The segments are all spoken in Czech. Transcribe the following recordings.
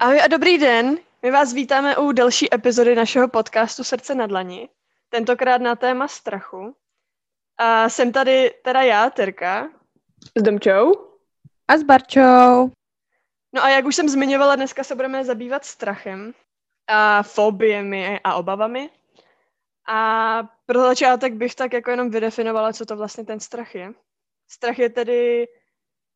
Ahoj a dobrý den. My vás vítáme u další epizody našeho podcastu Srdce na dlani. Tentokrát na téma strachu. A jsem tady teda já, Terka. S Domčou. A s Barčou. No a jak už jsem zmiňovala, dneska se budeme zabývat strachem a fobiemi a obavami. A pro začátek bych tak jako jenom vydefinovala, co to vlastně ten strach je. Strach je tedy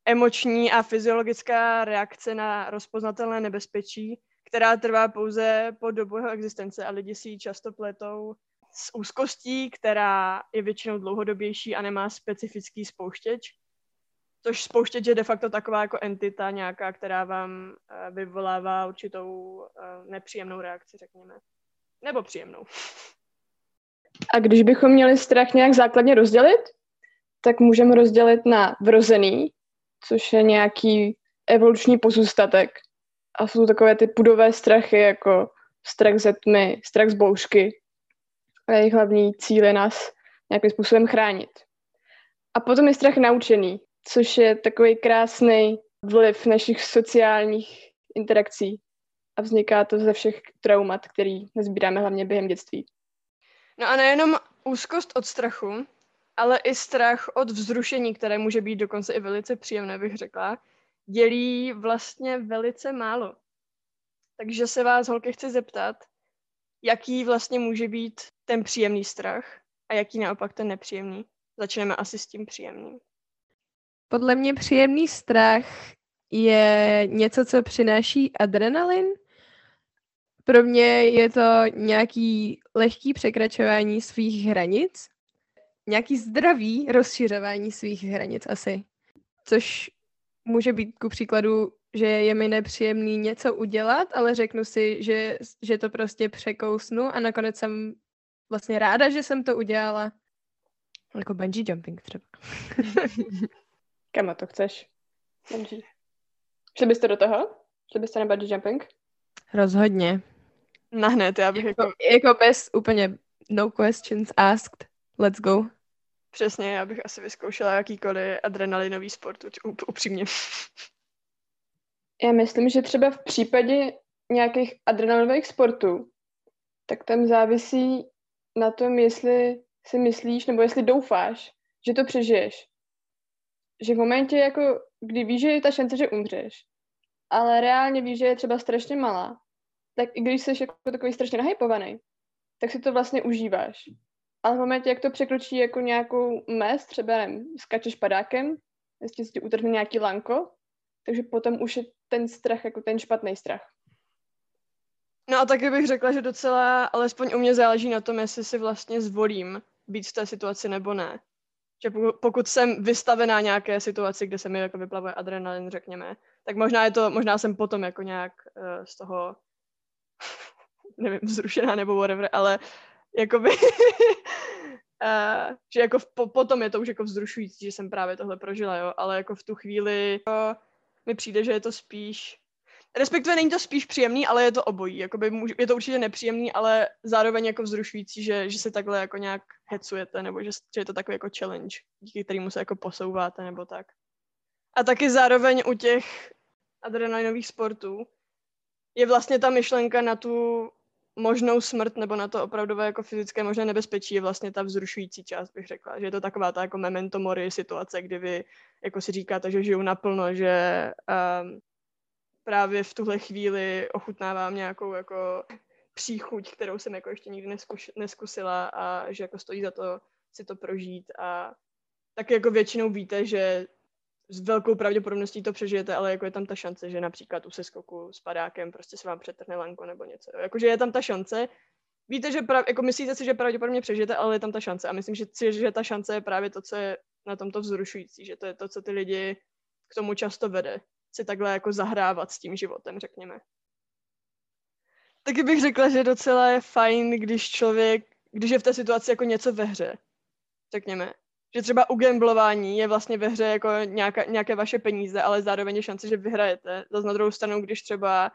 emoční a fyziologická reakce na rozpoznatelné nebezpečí, která trvá pouze po dobu jeho existence a lidi si ji často pletou s úzkostí, která je většinou dlouhodobější a nemá specifický spouštěč. Což spouštěč je de facto taková jako entita nějaká, která vám eh, vyvolává určitou eh, nepříjemnou reakci, řekněme. Nebo příjemnou. A když bychom měli strach nějak základně rozdělit, tak můžeme rozdělit na vrozený, což je nějaký evoluční pozůstatek. A jsou takové ty pudové strachy, jako strach ze tmy, strach z bouřky. A jejich hlavní cíl je nás nějakým způsobem chránit. A potom je strach naučený, což je takový krásný vliv našich sociálních interakcí. A vzniká to ze všech traumat, který nezbíráme hlavně během dětství. No a nejenom úzkost od strachu, ale i strach od vzrušení, které může být dokonce i velice příjemné, bych řekla, dělí vlastně velice málo. Takže se vás, holky, chci zeptat, jaký vlastně může být ten příjemný strach a jaký naopak ten nepříjemný. Začneme asi s tím příjemným. Podle mě příjemný strach je něco, co přináší adrenalin. Pro mě je to nějaký lehký překračování svých hranic nějaký zdravý rozšiřování svých hranic asi. Což může být ku příkladu, že je mi nepříjemný něco udělat, ale řeknu si, že, že to prostě překousnu a nakonec jsem vlastně ráda, že jsem to udělala. Jako bungee jumping třeba. Kam to chceš? Bungee. Šli byste do toho? Šli byste na bungee jumping? Rozhodně. Na hned, já bych jako... Jako, jako bez úplně no questions asked. Let's go. Přesně, já bych asi vyzkoušela jakýkoliv adrenalinový sport, upřímně. Já myslím, že třeba v případě nějakých adrenalinových sportů, tak tam závisí na tom, jestli si myslíš, nebo jestli doufáš, že to přežiješ. Že v momentě, jako, kdy víš, že je ta šance, že umřeš, ale reálně víš, že je třeba strašně malá, tak i když jsi jako takový strašně nahypovaný, tak si to vlastně užíváš. Ale v momentě, jak to překročí jako nějakou mez, třeba nevím, skačeš padákem, jestli si utrhne nějaký lanko, takže potom už je ten strach jako ten špatný strach. No a taky bych řekla, že docela, alespoň u mě záleží na tom, jestli si vlastně zvolím být v té situaci nebo ne. Že pokud jsem vystavená nějaké situaci, kde se mi jako vyplavuje adrenalin, řekněme, tak možná je to, možná jsem potom jako nějak uh, z toho nevím, vzrušená nebo whatever, ale jakoby, uh, že jako v, po, potom je to už jako vzrušující, že jsem právě tohle prožila, jo, ale jako v tu chvíli jako, mi přijde, že je to spíš, respektive není to spíš příjemný, ale je to obojí, jakoby je to určitě nepříjemný, ale zároveň jako vzrušující, že, že se takhle jako nějak hecujete, nebo že, že je to takový jako challenge, díky kterému se jako posouváte, nebo tak. A taky zároveň u těch adrenalinových sportů je vlastně ta myšlenka na tu možnou smrt nebo na to opravdové jako fyzické možné nebezpečí je vlastně ta vzrušující část, bych řekla. Že je to taková ta jako memento mori situace, kdy vy jako si říkáte, že žiju naplno, že um, právě v tuhle chvíli ochutnávám nějakou jako příchuť, kterou jsem jako ještě nikdy neskuš, neskusila a že jako stojí za to si to prožít a tak jako většinou víte, že s velkou pravděpodobností to přežijete, ale jako je tam ta šance, že například u seskoku s padákem prostě se vám přetrhne lanko nebo něco. Jakože je tam ta šance. Víte, že prav, jako myslíte si, že pravděpodobně přežijete, ale je tam ta šance. A myslím že že ta šance je právě to, co je na tomto vzrušující, že to je to, co ty lidi k tomu často vede. Si takhle jako zahrávat s tím životem, řekněme. Taky bych řekla, že docela je fajn, když člověk, když je v té situaci jako něco ve hře, řekněme že třeba u gamblování je vlastně ve hře jako nějaká, nějaké vaše peníze, ale zároveň je šance, že vyhrajete. Zase na druhou stranu, když třeba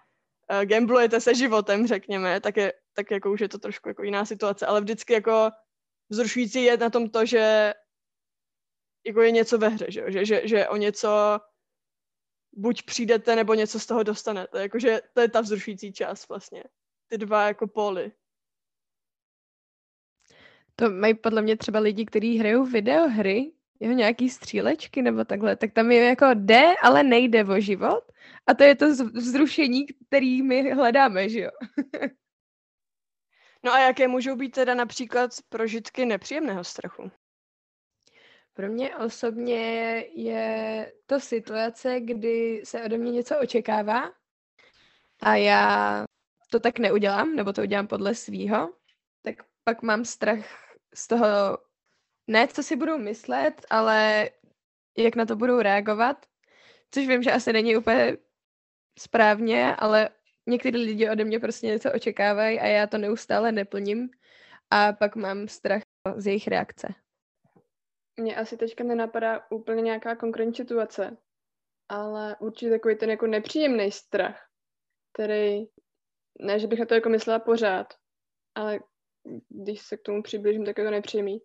uh, gamblujete se životem, řekněme, tak, je, tak jako už je to trošku jako jiná situace, ale vždycky jako vzrušující je na tom to, že jako je něco ve hře, že, že, že, že o něco buď přijdete, nebo něco z toho dostanete. Jakože to je ta vzrušující část vlastně. Ty dva jako póly. To mají podle mě třeba lidi, kteří hrajou videohry, jeho nějaký střílečky nebo takhle, tak tam je jako jde, ale nejde o život. A to je to vzrušení, který my hledáme, že jo? no a jaké můžou být teda například prožitky nepříjemného strachu? Pro mě osobně je to situace, kdy se ode mě něco očekává a já to tak neudělám, nebo to udělám podle svýho, tak pak mám strach z toho, ne co si budou myslet, ale jak na to budou reagovat, což vím, že asi není úplně správně, ale někteří lidi ode mě prostě něco očekávají a já to neustále neplním a pak mám strach z jejich reakce. Mně asi teďka nenapadá úplně nějaká konkrétní situace, ale určitě takový ten jako nepříjemný strach, který, ne, že bych na to jako myslela pořád, ale když se k tomu přiblížím, tak je to nepříjemný,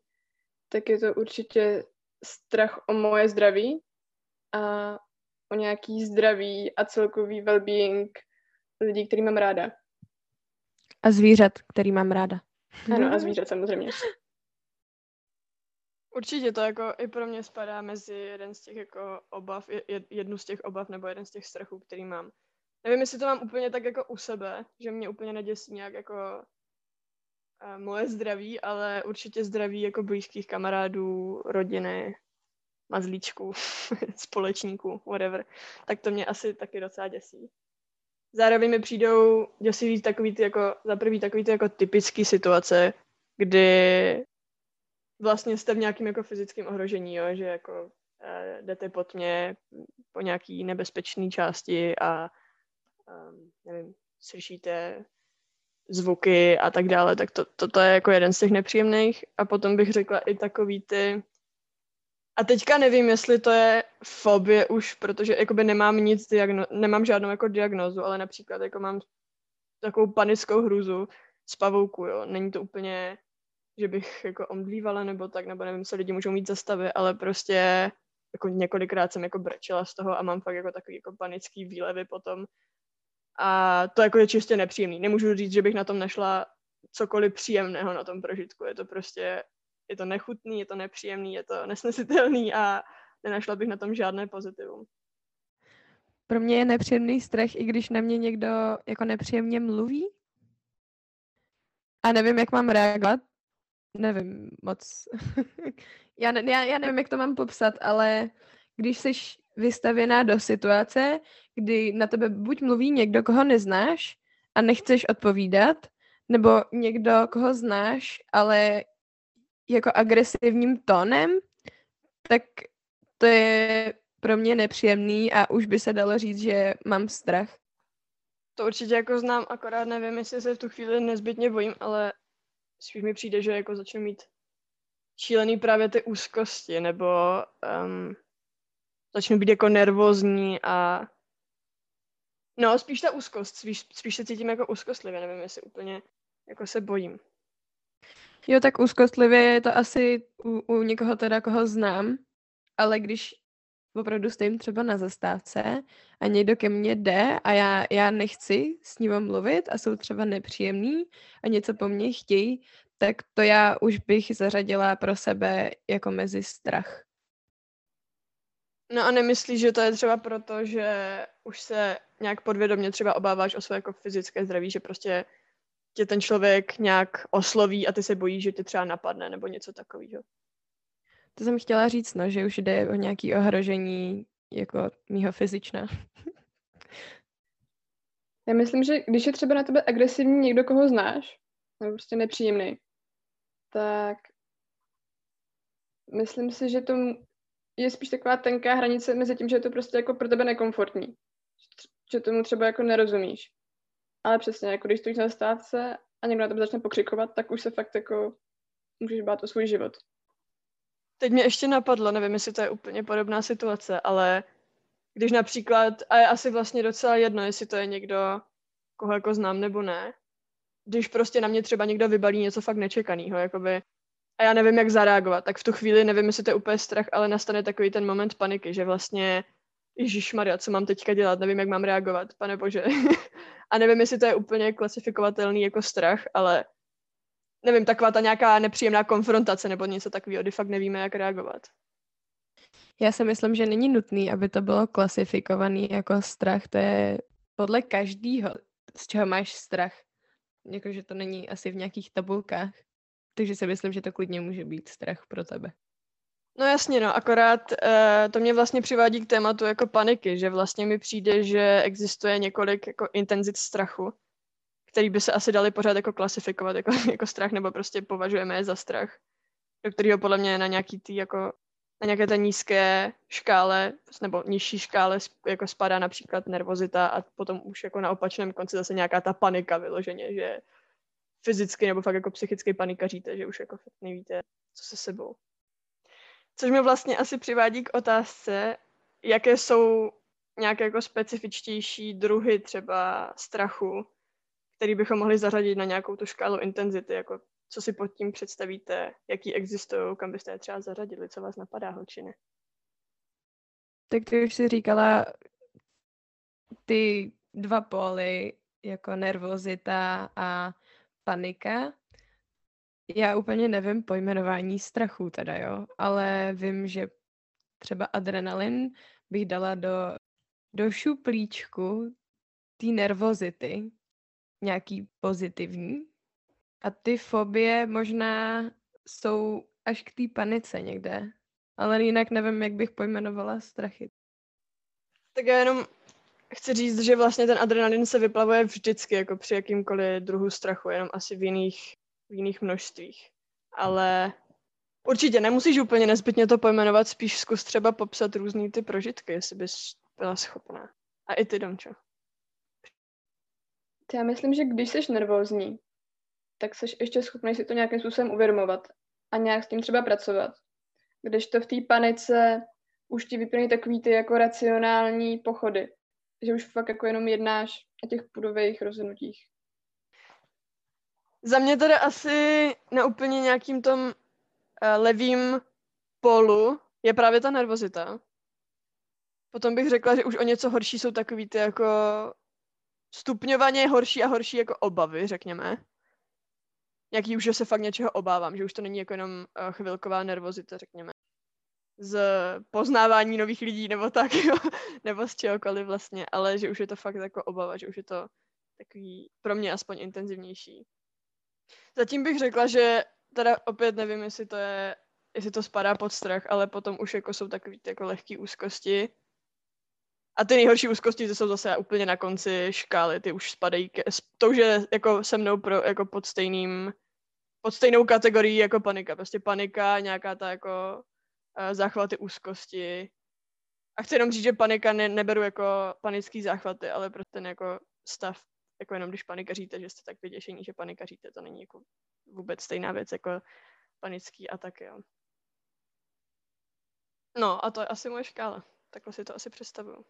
tak je to určitě strach o moje zdraví a o nějaký zdraví a celkový well-being lidí, který mám ráda. A zvířat, který mám ráda. Ano, a zvířat samozřejmě. Určitě to jako i pro mě spadá mezi jeden z těch jako obav, jednu z těch obav nebo jeden z těch strachů, který mám. Nevím, jestli to mám úplně tak jako u sebe, že mě úplně neděsí nějak jako moje zdraví, ale určitě zdraví jako blízkých kamarádů, rodiny, mazlíčků, společníků, whatever. Tak to mě asi taky docela děsí. Zároveň mi přijdou děsivý takový ty jako, za prvý takový ty jako typický situace, kdy vlastně jste v nějakém jako fyzickém ohrožení, jo, že jako uh, jdete pod mě po nějaký nebezpečné části a um, nevím, slyšíte zvuky a tak dále, tak to, to, to je jako jeden z těch nepříjemných. A potom bych řekla i takový ty... A teďka nevím, jestli to je fobie už, protože jakoby nemám nic, diagno... nemám žádnou jako diagnozu, ale například jako mám takovou panickou hruzu z pavouku, jo. Není to úplně že bych jako omdlívala nebo tak, nebo nevím, co lidi můžou mít za stavy, ale prostě jako několikrát jsem jako brečela z toho a mám fakt jako takový jako panický výlevy potom. A to jako je čistě nepříjemný. Nemůžu říct, že bych na tom našla cokoliv příjemného na tom prožitku. Je to prostě, je to nechutný, je to nepříjemný, je to nesnesitelný a nenašla bych na tom žádné pozitivum. Pro mě je nepříjemný strach, i když na mě někdo jako nepříjemně mluví. A nevím, jak mám reagovat, nevím moc. já, ne, já, já nevím, jak to mám popsat, ale když jsi vystavěná do situace, kdy na tebe buď mluví někdo, koho neznáš a nechceš odpovídat, nebo někdo, koho znáš, ale jako agresivním tónem, tak to je pro mě nepříjemný a už by se dalo říct, že mám strach. To určitě jako znám, akorát nevím, jestli se v tu chvíli nezbytně bojím, ale spíš mi přijde, že jako začnu mít šílený právě ty úzkosti, nebo um, začnu být jako nervózní a no, spíš ta úzkost, spíš, spíš se cítím jako úzkostlivě, nevím, jestli úplně jako se bojím. Jo, tak úzkostlivě je to asi u, u někoho teda, koho znám, ale když opravdu stojím třeba na zastávce a někdo ke mně jde a já, já nechci s ním mluvit a jsou třeba nepříjemný a něco po mně chtějí, tak to já už bych zařadila pro sebe jako mezi strach. No a nemyslíš, že to je třeba proto, že už se nějak podvědomě třeba obáváš o své jako fyzické zdraví, že prostě tě ten člověk nějak osloví a ty se bojíš, že tě třeba napadne nebo něco takového? To jsem chtěla říct, no, že už jde o nějaké ohrožení jako mýho fyzična. Já myslím, že když je třeba na tebe agresivní někdo, koho znáš, nebo prostě nepříjemný, tak myslím si, že to je spíš taková tenká hranice mezi tím, že je to prostě jako pro tebe nekomfortní. Že tomu třeba jako nerozumíš. Ale přesně, jako když stojíš na stávce a někdo na tebe začne pokřikovat, tak už se fakt jako můžeš bát o svůj život. Teď mě ještě napadlo, nevím, jestli to je úplně podobná situace, ale když například, a je asi vlastně docela jedno, jestli to je někdo, koho jako znám nebo ne, když prostě na mě třeba někdo vybalí něco fakt nečekaného, jakoby, a já nevím, jak zareagovat, tak v tu chvíli nevím, jestli to je úplně strach, ale nastane takový ten moment paniky, že vlastně Ježíš Maria, co mám teďka dělat, nevím, jak mám reagovat, pane bože. a nevím, jestli to je úplně klasifikovatelný jako strach, ale nevím, taková ta nějaká nepříjemná konfrontace nebo něco takového, kdy fakt nevíme, jak reagovat. Já si myslím, že není nutný, aby to bylo klasifikovaný jako strach. To je podle každého, z čeho máš strach. Jakože to není asi v nějakých tabulkách. Takže si myslím, že to klidně může být strach pro tebe. No jasně, no, akorát uh, to mě vlastně přivádí k tématu jako paniky, že vlastně mi přijde, že existuje několik jako intenzit strachu, který by se asi dali pořád jako klasifikovat jako, jako strach, nebo prostě považujeme je za strach, do kterého podle mě na nějaký tý jako na nějaké té nízké škále nebo nižší škále jako spadá například nervozita a potom už jako na opačném konci zase nějaká ta panika vyloženě, že fyzicky nebo fakt jako psychicky panikaříte, že už jako fakt nevíte, co se sebou. Což mi vlastně asi přivádí k otázce, jaké jsou nějaké jako specifičtější druhy třeba strachu, který bychom mohli zařadit na nějakou tu škálu intenzity, jako co si pod tím představíte, jaký existují, kam byste je třeba zařadili, co vás napadá, holčiny? Tak ty už si říkala ty dva póly, jako nervozita a panika. Já úplně nevím pojmenování strachu teda, jo, ale vím, že třeba adrenalin bych dala do, do šuplíčku té nervozity, nějaký pozitivní. A ty fobie možná jsou až k té panice někde. Ale jinak nevím, jak bych pojmenovala strachy. Tak já jenom chci říct, že vlastně ten adrenalin se vyplavuje vždycky, jako při jakýmkoliv druhu strachu, jenom asi v jiných v jiných množstvích. Ale určitě nemusíš úplně nezbytně to pojmenovat, spíš zkus třeba popsat různý ty prožitky, jestli bys byla schopná. A i ty, Domčo. Já myslím, že když jsi nervózní, tak jsi ještě schopný si to nějakým způsobem uvědomovat a nějak s tím třeba pracovat. Když to v té panice už ti vyplní takový ty jako racionální pochody, že už fakt jako jenom jednáš o těch půdových rozhodnutích. Za mě teda asi na úplně nějakým tom uh, levým polu je právě ta nervozita. Potom bych řekla, že už o něco horší jsou takový ty jako stupňovaně horší a horší jako obavy, řekněme. Jaký už, že se fakt něčeho obávám, že už to není jako jenom uh, chvilková nervozita, řekněme. Z poznávání nových lidí nebo tak, jo? nebo z čehokoliv vlastně, ale že už je to fakt jako obava, že už je to takový pro mě aspoň intenzivnější. Zatím bych řekla, že teda opět nevím, jestli to je, jestli to spadá pod strach, ale potom už jako jsou takový jako lehké úzkosti. A ty nejhorší úzkosti to jsou zase úplně na konci škály, ty už spadají ke, to, že jako se mnou pro, jako pod stejným, pod stejnou kategorií jako panika. Prostě panika, nějaká ta jako záchvaty úzkosti. A chci jenom říct, že panika ne, neberu jako panický záchvaty, ale prostě ten jako stav jako jenom když panikaříte, že jste tak vyděšení, že panikaříte, to není jako vůbec stejná věc jako panický atak, jo. No a to je asi moje škála. Takhle si to asi představuju.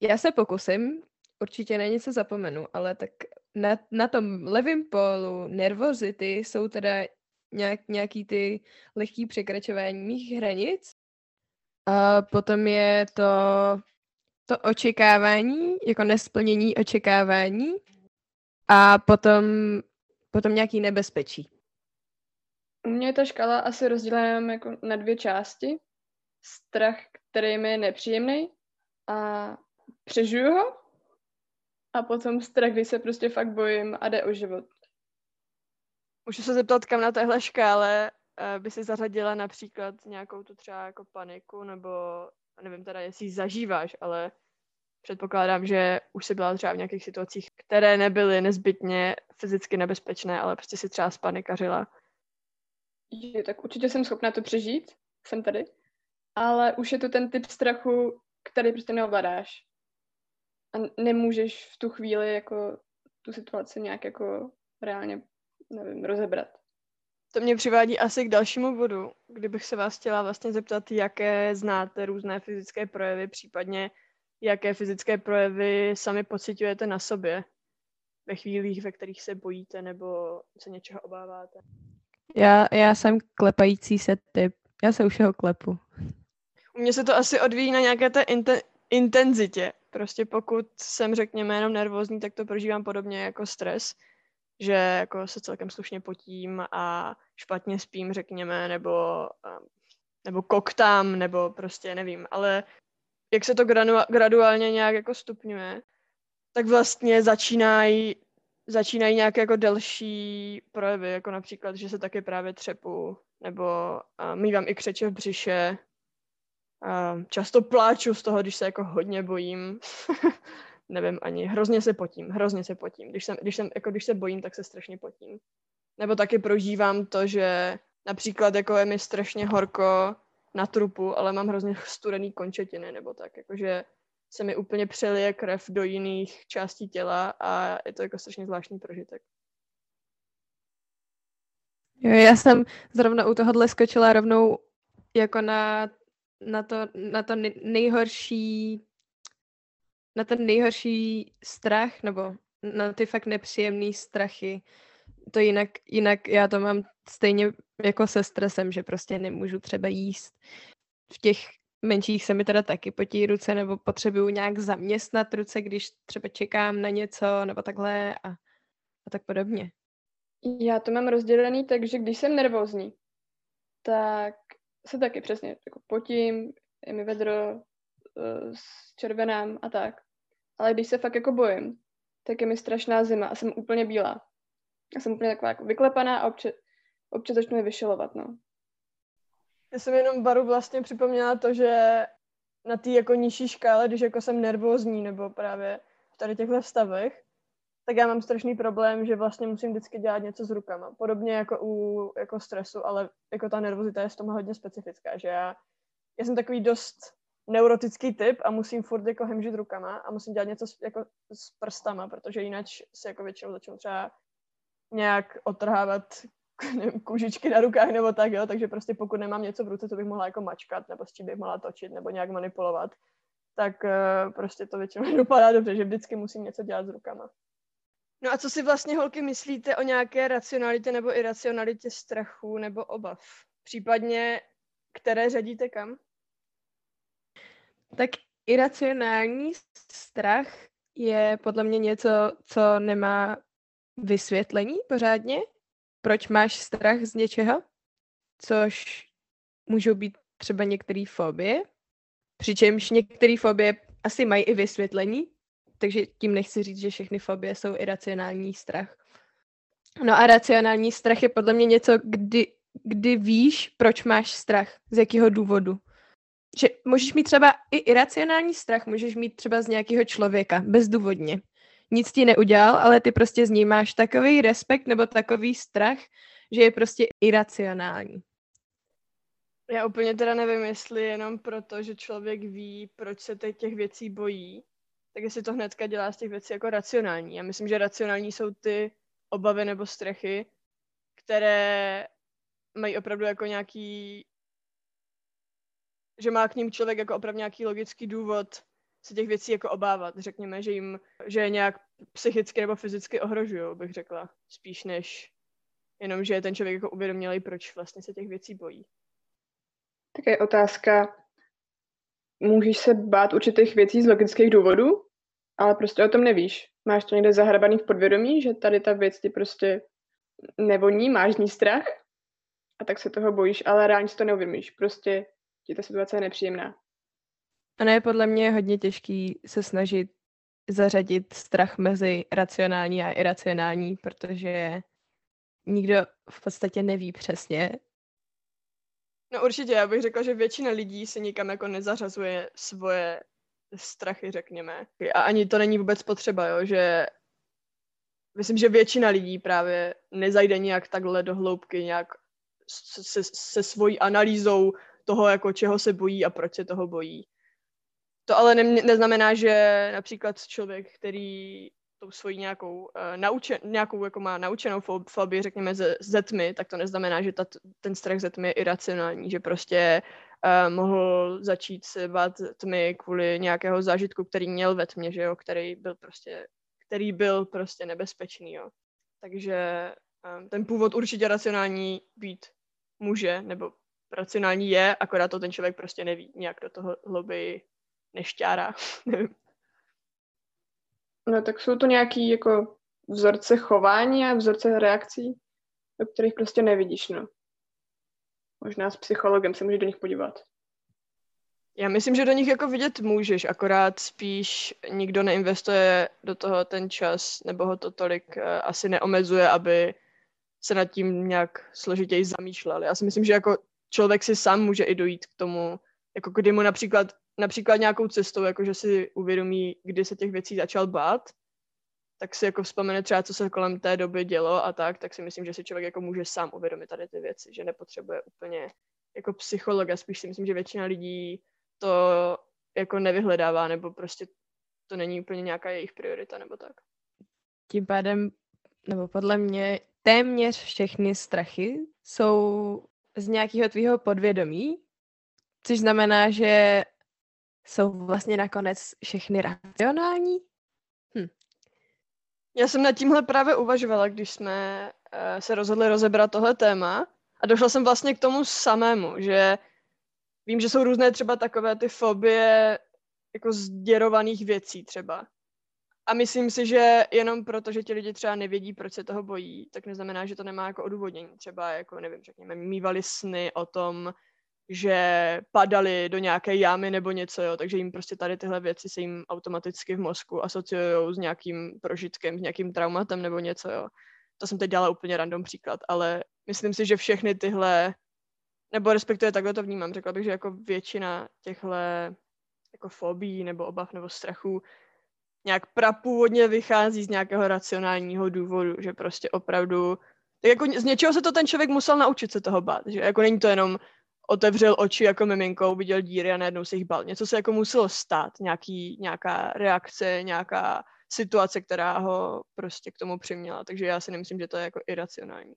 Já se pokusím, určitě na něco zapomenu, ale tak na, na tom levém polu nervozity jsou teda nějak, nějaký ty lehký překračování mých hranic. A potom je to to očekávání, jako nesplnění očekávání a potom, potom nějaký nebezpečí. U mě je ta škala asi rozdělená jako na dvě části. Strach, který mi je nepříjemný a přežiju ho. A potom strach, kdy se prostě fakt bojím a jde o život. Můžu se zeptat, kam na téhle škále uh, by si zařadila například nějakou tu třeba jako paniku nebo nevím teda, jestli ji zažíváš, ale předpokládám, že už si byla třeba v nějakých situacích, které nebyly nezbytně fyzicky nebezpečné, ale prostě si třeba spanikařila. Je, tak určitě jsem schopná to přežít, jsem tady, ale už je to ten typ strachu, který prostě neovládáš. A nemůžeš v tu chvíli jako tu situaci nějak jako reálně, nevím, rozebrat. To mě přivádí asi k dalšímu bodu, kdybych se vás chtěla vlastně zeptat, jaké znáte různé fyzické projevy, případně jaké fyzické projevy sami pocitujete na sobě ve chvílích, ve kterých se bojíte nebo se něčeho obáváte. Já, já jsem klepající se typ. Já se už jeho klepu. U mě se to asi odvíjí na nějaké té inte- intenzitě. Prostě pokud jsem, řekněme, jenom nervózní, tak to prožívám podobně jako stres, že jako se celkem slušně potím a špatně spím, řekněme, nebo, nebo koktám, nebo prostě nevím, ale jak se to gradu- graduálně nějak jako stupňuje, tak vlastně začínají začínají nějaké jako delší projevy, jako například, že se taky právě třepu, nebo uh, mývám i křeče v břiše. Uh, často pláču z toho, když se jako hodně bojím. Nevím ani, hrozně se potím, hrozně se potím. Když, jsem, když, jsem, jako když se bojím, tak se strašně potím. Nebo taky prožívám to, že například jako je mi strašně horko na trupu, ale mám hrozně studený končetiny, nebo tak, jakože se mi úplně přelije krev do jiných částí těla a je to jako strašně zvláštní prožitek. Jo, já jsem zrovna u tohohle skočila rovnou jako na, na, to, na to nejhorší na ten nejhorší strach, nebo na ty fakt nepříjemné strachy. To jinak, jinak já to mám stejně jako se stresem, že prostě nemůžu třeba jíst. V těch menších se mi teda taky potí ruce, nebo potřebuju nějak zaměstnat ruce, když třeba čekám na něco, nebo takhle a, a tak podobně. Já to mám rozdělený tak, že když jsem nervózní, tak se taky přesně jako potím, je mi vedro uh, s červenám a tak. Ale když se fakt jako bojím, tak je mi strašná zima a jsem úplně bílá. Já jsem úplně taková jako vyklepaná a občas, občas začnu je vyšelovat, no. Já jsem jenom Baru vlastně připomněla to, že na té jako nižší škále, když jako jsem nervózní nebo právě v tady těchto stavech, tak já mám strašný problém, že vlastně musím vždycky dělat něco s rukama. Podobně jako u jako stresu, ale jako ta nervozita je v tom hodně specifická, že já, já jsem takový dost neurotický typ a musím furt jako hemžit rukama a musím dělat něco s, jako s prstama, protože jinak se jako většinou začnu třeba nějak otrhávat nevím, kůžičky na rukách nebo tak, jo, takže prostě pokud nemám něco v ruce, co bych mohla jako mačkat, nebo s čím bych mohla točit, nebo nějak manipulovat, tak uh, prostě to většinou dopadá dobře, že vždycky musím něco dělat s rukama. No a co si vlastně, holky, myslíte o nějaké racionalitě nebo iracionalitě strachu nebo obav? Případně, které řadíte kam? Tak iracionální strach je podle mě něco, co nemá vysvětlení pořádně. Proč máš strach z něčeho? Což můžou být třeba některé fobie, přičemž některé fobie asi mají i vysvětlení, takže tím nechci říct, že všechny fobie jsou iracionální strach. No a racionální strach je podle mě něco, kdy, kdy víš, proč máš strach, z jakého důvodu. Že můžeš mít třeba i iracionální strach, můžeš mít třeba z nějakého člověka, bezdůvodně. Nic ti neudělal, ale ty prostě z ní máš takový respekt nebo takový strach, že je prostě iracionální. Já úplně teda nevím, jestli jenom proto, že člověk ví, proč se těch věcí bojí, tak jestli to hnedka dělá z těch věcí jako racionální. Já myslím, že racionální jsou ty obavy nebo strechy, které mají opravdu jako nějaký, že má k ním člověk jako opravdu nějaký logický důvod se těch věcí jako obávat. Řekněme, že jim, že je nějak psychicky nebo fyzicky ohrožují, bych řekla, spíš než jenom, že je ten člověk jako uvědomělý, proč vlastně se těch věcí bojí. Tak je otázka, můžeš se bát určitých věcí z logických důvodů, ale prostě o tom nevíš. Máš to někde zahrabaný v podvědomí, že tady ta věc ti prostě nevoní, máš ní strach a tak se toho bojíš, ale reálně si to neuvědomíš. Prostě ti ta situace je nepříjemná. Ano, je podle mě hodně těžký se snažit zařadit strach mezi racionální a iracionální, protože nikdo v podstatě neví přesně. No určitě, já bych řekla, že většina lidí se nikam jako nezařazuje svoje strachy, řekněme. A ani to není vůbec potřeba, jo, že myslím, že většina lidí právě nezajde nějak takhle do hloubky, nějak se, se svojí analýzou toho, jako čeho se bojí a proč se toho bojí. To ale ne, neznamená, že například člověk, který tou svojí nějakou, uh, naučen, nějakou jako má naučenou fobii, řekněme, ze, ze tmy, tak to neznamená, že ta, ten strach ze tmy je iracionální, že prostě uh, mohl začít se bát tmy kvůli nějakého zážitku, který měl ve tmě, že jo, který byl prostě, který byl prostě nebezpečný, jo. Takže um, ten původ určitě racionální být může, nebo racionální je, akorát to ten člověk prostě neví, nějak do toho hlouběji nešťárá. Nevím. No tak jsou to nějaký jako vzorce chování a vzorce reakcí, do kterých prostě nevidíš, no. Možná s psychologem se můžeš do nich podívat. Já myslím, že do nich jako vidět můžeš, akorát spíš nikdo neinvestuje do toho ten čas, nebo ho to tolik uh, asi neomezuje, aby se nad tím nějak složitěji zamýšlel. Já si myslím, že jako člověk si sám může i dojít k tomu, jako kdy mu například, například nějakou cestou, jako že si uvědomí, kdy se těch věcí začal bát, tak si jako vzpomene třeba, co se kolem té doby dělo a tak, tak si myslím, že si člověk jako může sám uvědomit tady ty věci, že nepotřebuje úplně jako psychologa, spíš si myslím, že většina lidí to jako nevyhledává, nebo prostě to není úplně nějaká jejich priorita, nebo tak. Tím pádem, nebo podle mě, téměř všechny strachy jsou z nějakého tvýho podvědomí, což znamená, že jsou vlastně nakonec všechny racionální. Hm. Já jsem nad tímhle právě uvažovala, když jsme uh, se rozhodli rozebrat tohle téma a došla jsem vlastně k tomu samému, že vím, že jsou různé třeba takové ty fobie jako zděrovaných věcí třeba. A myslím si, že jenom proto, že ti lidi třeba nevědí, proč se toho bojí, tak neznamená, že to nemá jako odůvodnění. Třeba jako, nevím, řekněme, mývali sny o tom, že padali do nějaké jámy nebo něco, jo, takže jim prostě tady tyhle věci se jim automaticky v mozku asociují s nějakým prožitkem, s nějakým traumatem nebo něco, jo. To jsem teď dělala úplně random příklad, ale myslím si, že všechny tyhle, nebo respektive takhle to vnímám, řekla bych, že jako většina těchto jako fobí nebo obav nebo strachu nějak prapůvodně vychází z nějakého racionálního důvodu, že prostě opravdu, tak jako z něčeho se to ten člověk musel naučit se toho bát, že jako není to jenom otevřel oči jako miminko, viděl díry a najednou se jich bal. Něco se jako muselo stát, nějaký, nějaká reakce, nějaká situace, která ho prostě k tomu přiměla. Takže já si nemyslím, že to je jako iracionální.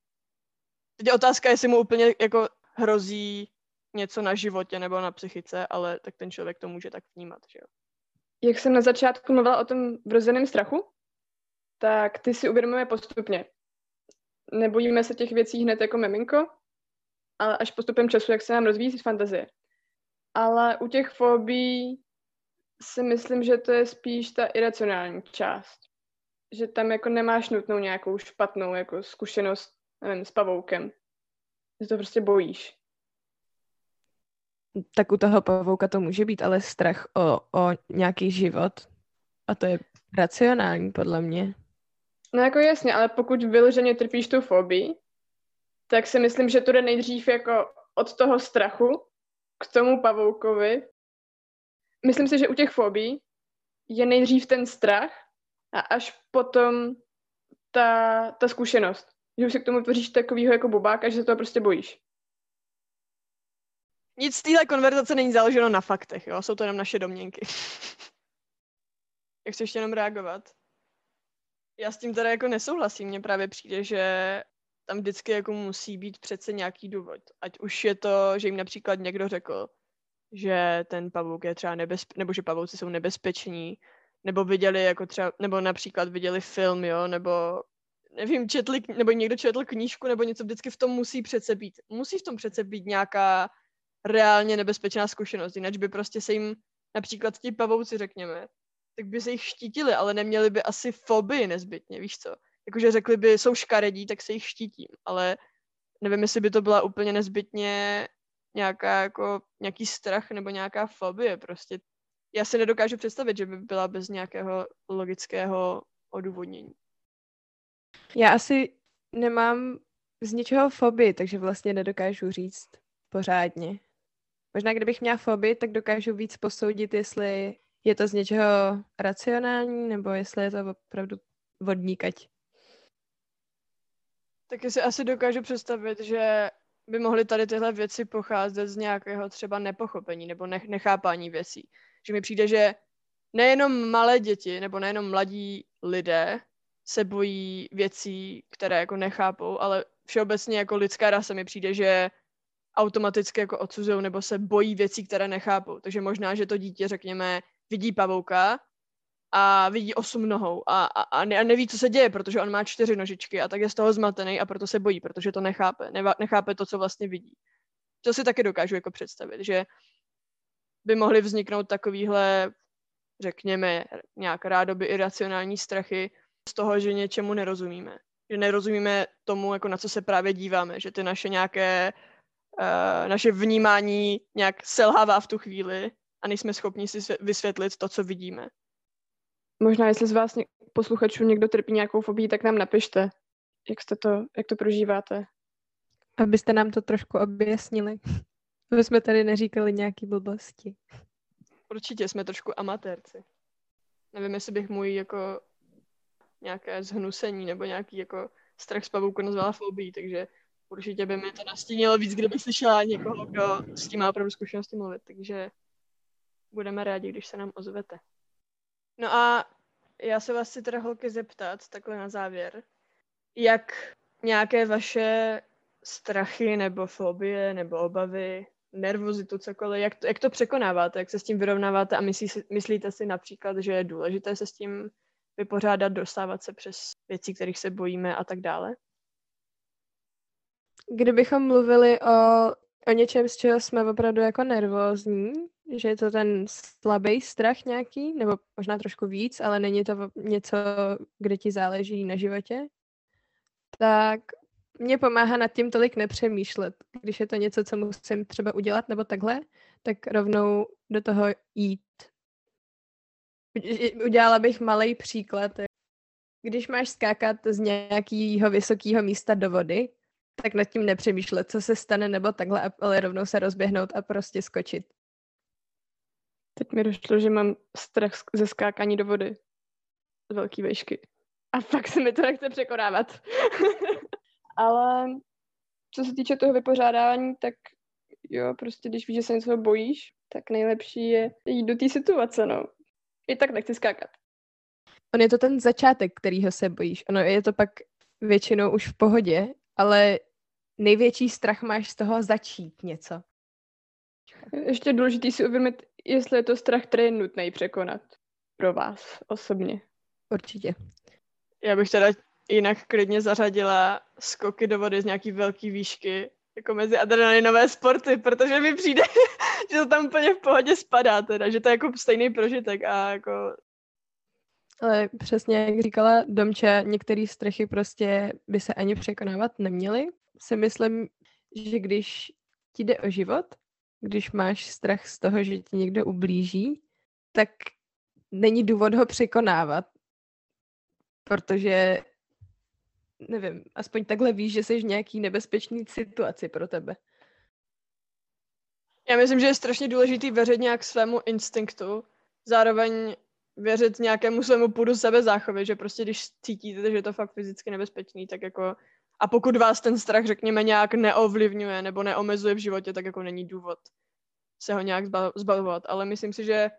Teď je otázka, jestli mu úplně jako hrozí něco na životě nebo na psychice, ale tak ten člověk to může tak vnímat, že jo. Jak jsem na začátku mluvila o tom vrozeném strachu, tak ty si uvědomujeme postupně. Nebojíme se těch věcí hned jako miminko, ale až postupem času, jak se nám rozvíjí fantazie. Ale u těch fobí si myslím, že to je spíš ta iracionální část. Že tam jako nemáš nutnou nějakou špatnou jako zkušenost, nevím, s pavoukem. Že to prostě bojíš. Tak u toho pavouka to může být ale strach o, o nějaký život. A to je racionální, podle mě. No jako jasně, ale pokud vyloženě trpíš tu fobii, tak si myslím, že to jde nejdřív jako od toho strachu k tomu pavoukovi. Myslím si, že u těch fobí je nejdřív ten strach a až potom ta, ta zkušenost. Že už si k tomu tvoříš takovýho jako bubák a že se toho prostě bojíš. Nic z téhle konverzace není založeno na faktech, jo? Jsou to jenom naše domněnky. Jak chceš ještě jenom reagovat? Já s tím teda jako nesouhlasím. Mně právě přijde, že tam vždycky jako musí být přece nějaký důvod. Ať už je to, že jim například někdo řekl, že ten pavouk je třeba nebezpečný, nebo že pavouci jsou nebezpeční, nebo viděli jako třeba, nebo například viděli film, jo, nebo nevím, četli, nebo někdo četl knížku, nebo něco vždycky v tom musí přece být. Musí v tom přece být nějaká reálně nebezpečná zkušenost, jinak by prostě se jim například ti pavouci, řekněme, tak by se jich štítili, ale neměli by asi fobii nezbytně, víš co? jakože řekli by, jsou škaredí, tak se jich štítím, ale nevím, jestli by to byla úplně nezbytně nějaká jako, nějaký strach nebo nějaká fobie prostě. Já si nedokážu představit, že by byla bez nějakého logického odůvodnění. Já asi nemám z ničeho fobii, takže vlastně nedokážu říct pořádně. Možná kdybych měla fobii, tak dokážu víc posoudit, jestli je to z něčeho racionální, nebo jestli je to opravdu vodníkať. Taky si asi dokážu představit, že by mohly tady tyhle věci pocházet z nějakého třeba nepochopení nebo nech- nechápání věcí. Že mi přijde, že nejenom malé děti nebo nejenom mladí lidé se bojí věcí, které jako nechápou, ale všeobecně jako lidská rasa mi přijde, že automaticky jako odsuzují nebo se bojí věcí, které nechápou. Takže možná, že to dítě, řekněme, vidí pavouka a vidí osm nohou a, a, a, ne, a neví, co se děje, protože on má čtyři nožičky a tak je z toho zmatený a proto se bojí, protože to nechápe. Neva, nechápe to, co vlastně vidí. to si taky dokážu jako představit, že by mohly vzniknout takovýhle, řekněme, nějak rádoby iracionální strachy z toho, že něčemu nerozumíme. Že nerozumíme tomu, jako na co se právě díváme, že ty naše nějaké, uh, naše vnímání nějak selhává v tu chvíli a nejsme schopni si vysvětlit to, co vidíme. Možná, jestli z vás posluchačů někdo trpí nějakou fobii, tak nám napište, jak, jste to, jak to prožíváte. Abyste nám to trošku objasnili. My jsme tady neříkali nějaký blbosti. Určitě jsme trošku amatérci. Nevím, jestli bych můj jako nějaké zhnusení nebo nějaký jako strach z pavouku nazvala fobii, takže určitě by mi to nastínilo víc, kdybych slyšela někoho, kdo s tím má opravdu zkušenosti mluvit, takže budeme rádi, když se nám ozvete. No a já se vás chci teda holky zeptat, takhle na závěr, jak nějaké vaše strachy nebo fobie nebo obavy, nervozitu, cokoliv, jak to, jak to překonáváte, jak se s tím vyrovnáváte a myslí, myslíte si například, že je důležité se s tím vypořádat, dostávat se přes věci, kterých se bojíme a tak dále? Kdybychom mluvili o, o něčem, z čeho jsme opravdu jako nervózní, že je to ten slabý strach nějaký, nebo možná trošku víc, ale není to něco, kde ti záleží na životě, tak mě pomáhá nad tím tolik nepřemýšlet. Když je to něco, co musím třeba udělat nebo takhle, tak rovnou do toho jít. Udělala bych malý příklad. Když máš skákat z nějakého vysokého místa do vody, tak nad tím nepřemýšlet, co se stane nebo takhle, ale rovnou se rozběhnout a prostě skočit. Teď mi došlo, že mám strach ze skákání do vody. Z velký vejšky. A fakt se mi to nechce překonávat. Ale co se týče toho vypořádávání, tak jo, prostě když víš, že se něco bojíš, tak nejlepší je jít do té situace, no. I tak nechci skákat. On je to ten začátek, kterýho se bojíš. Ono je to pak většinou už v pohodě, ale největší strach máš z toho začít něco. Ještě důležitý si uvědomit, jestli je to strach, který je nutný překonat pro vás osobně. Určitě. Já bych teda jinak klidně zařadila skoky do vody z nějaký velký výšky, jako mezi adrenalinové sporty, protože mi přijde, že to tam úplně v pohodě spadá teda, že to je jako stejný prožitek a jako... Ale přesně, jak říkala Domča, některé strachy prostě by se ani překonávat neměly. Si myslím, že když ti jde o život, když máš strach z toho, že ti někdo ublíží, tak není důvod ho překonávat, protože nevím, aspoň takhle víš, že jsi v nějaký nebezpečný situaci pro tebe. Já myslím, že je strašně důležitý věřit nějak svému instinktu, zároveň věřit nějakému svému půdu záchovy, že prostě když cítíte, že je to fakt fyzicky nebezpečný, tak jako a pokud vás ten strach, řekněme, nějak neovlivňuje nebo neomezuje v životě, tak jako není důvod se ho nějak zbavovat. Ale myslím si, že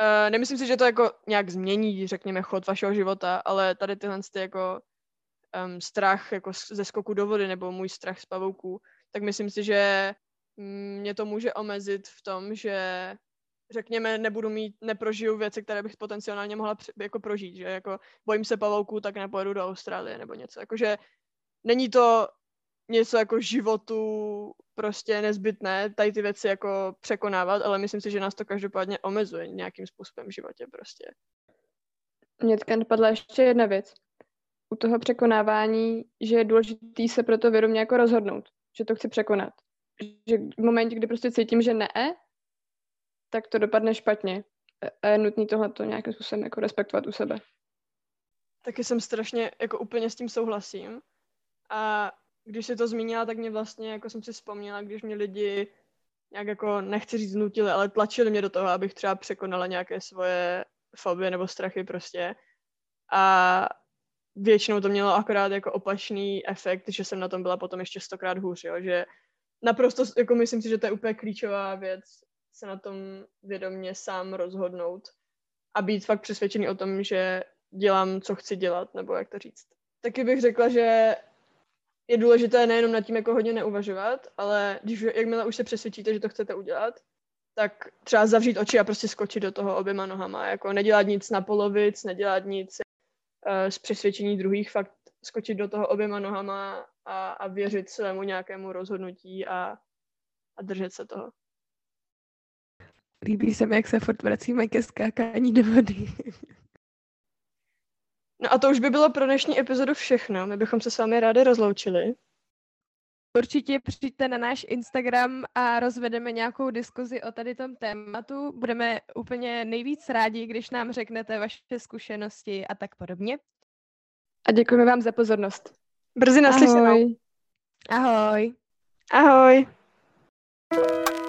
uh, nemyslím si, že to jako nějak změní, řekněme, chod vašeho života, ale tady tyhle ty jako um, strach jako ze skoku do vody nebo můj strach z pavouků, tak myslím si, že mě to může omezit v tom, že řekněme, nebudu mít, neprožiju věci, které bych potenciálně mohla jako prožít, že jako bojím se pavouků, tak nepojedu do Austrálie nebo něco. Jakože není to něco jako životu prostě nezbytné tady ty věci jako překonávat, ale myslím si, že nás to každopádně omezuje nějakým způsobem v životě prostě. Mně teďka napadla ještě jedna věc u toho překonávání, že je důležité se pro to vědomě jako rozhodnout, že to chci překonat. Že v momentě, kdy prostě cítím, že ne, tak to dopadne špatně. A je nutné tohle nějakým způsobem jako respektovat u sebe. Taky jsem strašně, jako úplně s tím souhlasím. A když si to zmínila, tak mě vlastně, jako jsem si vzpomněla, když mě lidi nějak jako, nechci říct nutili, ale tlačili mě do toho, abych třeba překonala nějaké svoje fobie nebo strachy prostě. A většinou to mělo akorát jako opačný efekt, že jsem na tom byla potom ještě stokrát hůř, jo? že naprosto, jako myslím si, že to je úplně klíčová věc, se na tom vědomě sám rozhodnout a být fakt přesvědčený o tom, že dělám, co chci dělat, nebo jak to říct. Taky bych řekla, že je důležité nejenom nad tím jako hodně neuvažovat, ale když, jakmile už se přesvědčíte, že to chcete udělat, tak třeba zavřít oči a prostě skočit do toho oběma nohama, jako nedělat nic na polovic, nedělat nic z přesvědčení druhých fakt skočit do toho oběma nohama a, a věřit svému nějakému rozhodnutí a a držet se toho. Líbí se mi, jak se furt vracíme ke skákání do vody. No a to už by bylo pro dnešní epizodu všechno. My bychom se s vámi rádi rozloučili. Určitě přijďte na náš Instagram a rozvedeme nějakou diskuzi o tady tom tématu. Budeme úplně nejvíc rádi, když nám řeknete vaše zkušenosti a tak podobně. A děkujeme vám za pozornost. Brzy naslyšenou. Ahoj. Ahoj. Ahoj.